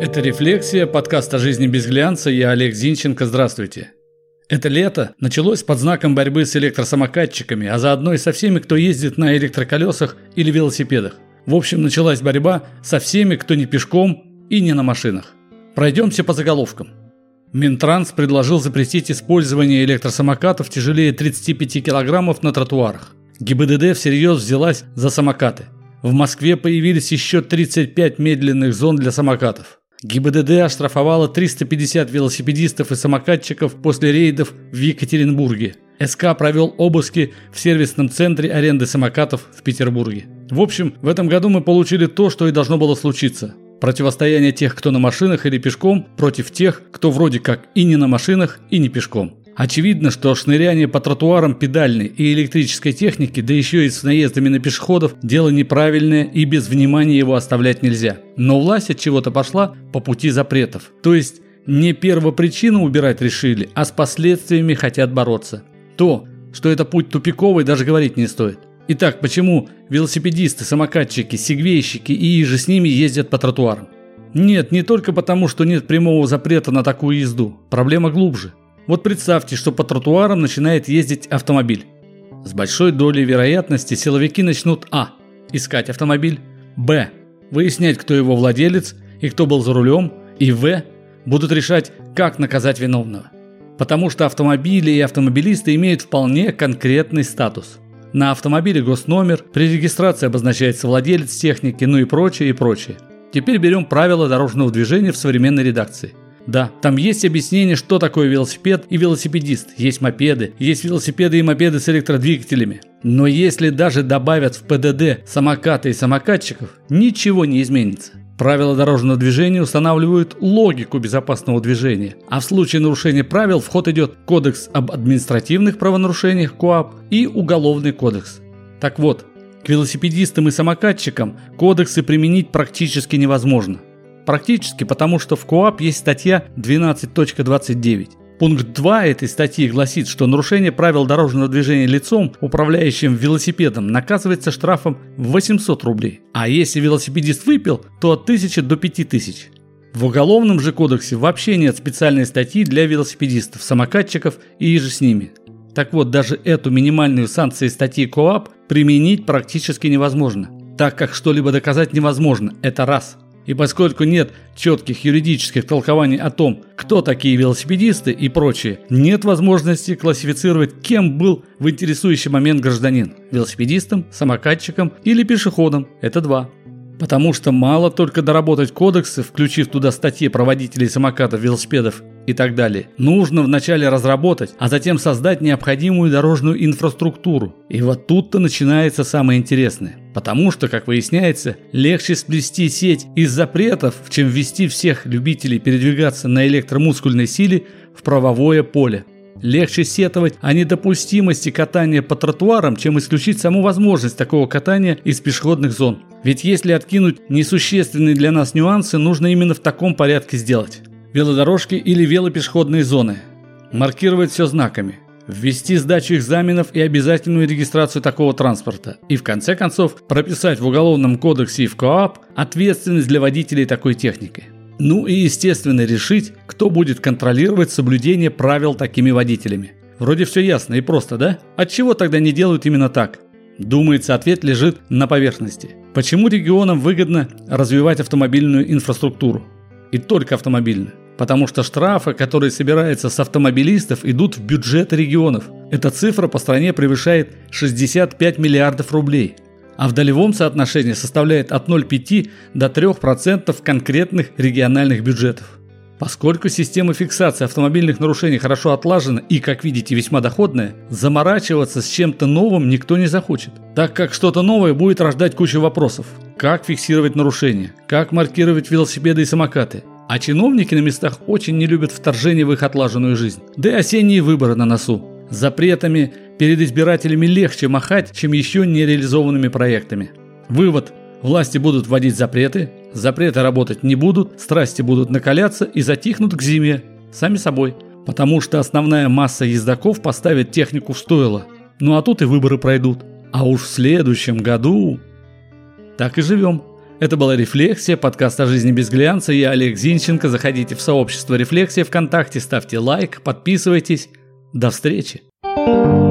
Это «Рефлексия», подкаст о жизни без глянца. Я Олег Зинченко. Здравствуйте. Это лето началось под знаком борьбы с электросамокатчиками, а заодно и со всеми, кто ездит на электроколесах или велосипедах. В общем, началась борьба со всеми, кто не пешком и не на машинах. Пройдемся по заголовкам. Минтранс предложил запретить использование электросамокатов тяжелее 35 килограммов на тротуарах. ГИБДД всерьез взялась за самокаты. В Москве появились еще 35 медленных зон для самокатов. ГИБДД оштрафовала 350 велосипедистов и самокатчиков после рейдов в Екатеринбурге. СК провел обыски в сервисном центре аренды самокатов в Петербурге. В общем, в этом году мы получили то, что и должно было случиться. Противостояние тех, кто на машинах или пешком, против тех, кто вроде как и не на машинах, и не пешком. Очевидно, что шныряние по тротуарам педальной и электрической техники, да еще и с наездами на пешеходов, дело неправильное и без внимания его оставлять нельзя. Но власть от чего-то пошла по пути запретов. То есть не первопричину убирать решили, а с последствиями хотят бороться. То, что это путь тупиковый, даже говорить не стоит. Итак, почему велосипедисты, самокатчики, сегвейщики и же с ними ездят по тротуарам? Нет, не только потому, что нет прямого запрета на такую езду. Проблема глубже. Вот представьте, что по тротуарам начинает ездить автомобиль. С большой долей вероятности силовики начнут а. искать автомобиль, б. выяснять, кто его владелец и кто был за рулем, и в. будут решать, как наказать виновного. Потому что автомобили и автомобилисты имеют вполне конкретный статус. На автомобиле госномер, при регистрации обозначается владелец техники, ну и прочее, и прочее. Теперь берем правила дорожного движения в современной редакции. Да, там есть объяснение, что такое велосипед и велосипедист. Есть мопеды, есть велосипеды и мопеды с электродвигателями. Но если даже добавят в ПДД самокаты и самокатчиков, ничего не изменится. Правила дорожного движения устанавливают логику безопасного движения, а в случае нарушения правил в ход идет Кодекс об административных правонарушениях КОАП и Уголовный кодекс. Так вот, к велосипедистам и самокатчикам кодексы применить практически невозможно. Практически потому, что в КОАП есть статья 12.29. Пункт 2 этой статьи гласит, что нарушение правил дорожного движения лицом, управляющим велосипедом, наказывается штрафом в 800 рублей. А если велосипедист выпил, то от 1000 до 5000. В Уголовном же кодексе вообще нет специальной статьи для велосипедистов, самокатчиков и же с ними. Так вот, даже эту минимальную санкцию статьи КОАП применить практически невозможно, так как что-либо доказать невозможно, это раз – и поскольку нет четких юридических толкований о том, кто такие велосипедисты и прочее, нет возможности классифицировать, кем был в интересующий момент гражданин – велосипедистом, самокатчиком или пешеходом. Это два. Потому что мало только доработать кодексы, включив туда статьи про водителей самокатов, велосипедов и так далее. Нужно вначале разработать, а затем создать необходимую дорожную инфраструктуру. И вот тут-то начинается самое интересное. Потому что, как выясняется, легче сплести сеть из запретов, чем ввести всех любителей передвигаться на электромускульной силе в правовое поле. Легче сетовать о недопустимости катания по тротуарам, чем исключить саму возможность такого катания из пешеходных зон. Ведь если откинуть несущественные для нас нюансы, нужно именно в таком порядке сделать. Велодорожки или велопешеходные зоны. Маркировать все знаками. Ввести сдачу экзаменов и обязательную регистрацию такого транспорта. И в конце концов прописать в Уголовном кодексе и в КОАП ответственность для водителей такой техники. Ну и естественно решить, кто будет контролировать соблюдение правил такими водителями. Вроде все ясно и просто, да? Отчего тогда не делают именно так? Думается, ответ лежит на поверхности. Почему регионам выгодно развивать автомобильную инфраструктуру? И только автомобильную. Потому что штрафы, которые собираются с автомобилистов, идут в бюджеты регионов. Эта цифра по стране превышает 65 миллиардов рублей а в долевом соотношении составляет от 0,5 до 3% конкретных региональных бюджетов. Поскольку система фиксации автомобильных нарушений хорошо отлажена и, как видите, весьма доходная, заморачиваться с чем-то новым никто не захочет, так как что-то новое будет рождать кучу вопросов. Как фиксировать нарушения? Как маркировать велосипеды и самокаты? А чиновники на местах очень не любят вторжение в их отлаженную жизнь. Да и осенние выборы на носу. Запретами перед избирателями легче махать, чем еще не реализованными проектами. Вывод. Власти будут вводить запреты, запреты работать не будут, страсти будут накаляться и затихнут к зиме. Сами собой. Потому что основная масса ездаков поставит технику в стойло. Ну а тут и выборы пройдут. А уж в следующем году... Так и живем. Это была «Рефлексия», подкаст о жизни без глянца. Я Олег Зинченко. Заходите в сообщество «Рефлексия» ВКонтакте, ставьте лайк, подписывайтесь. До встречи. thank you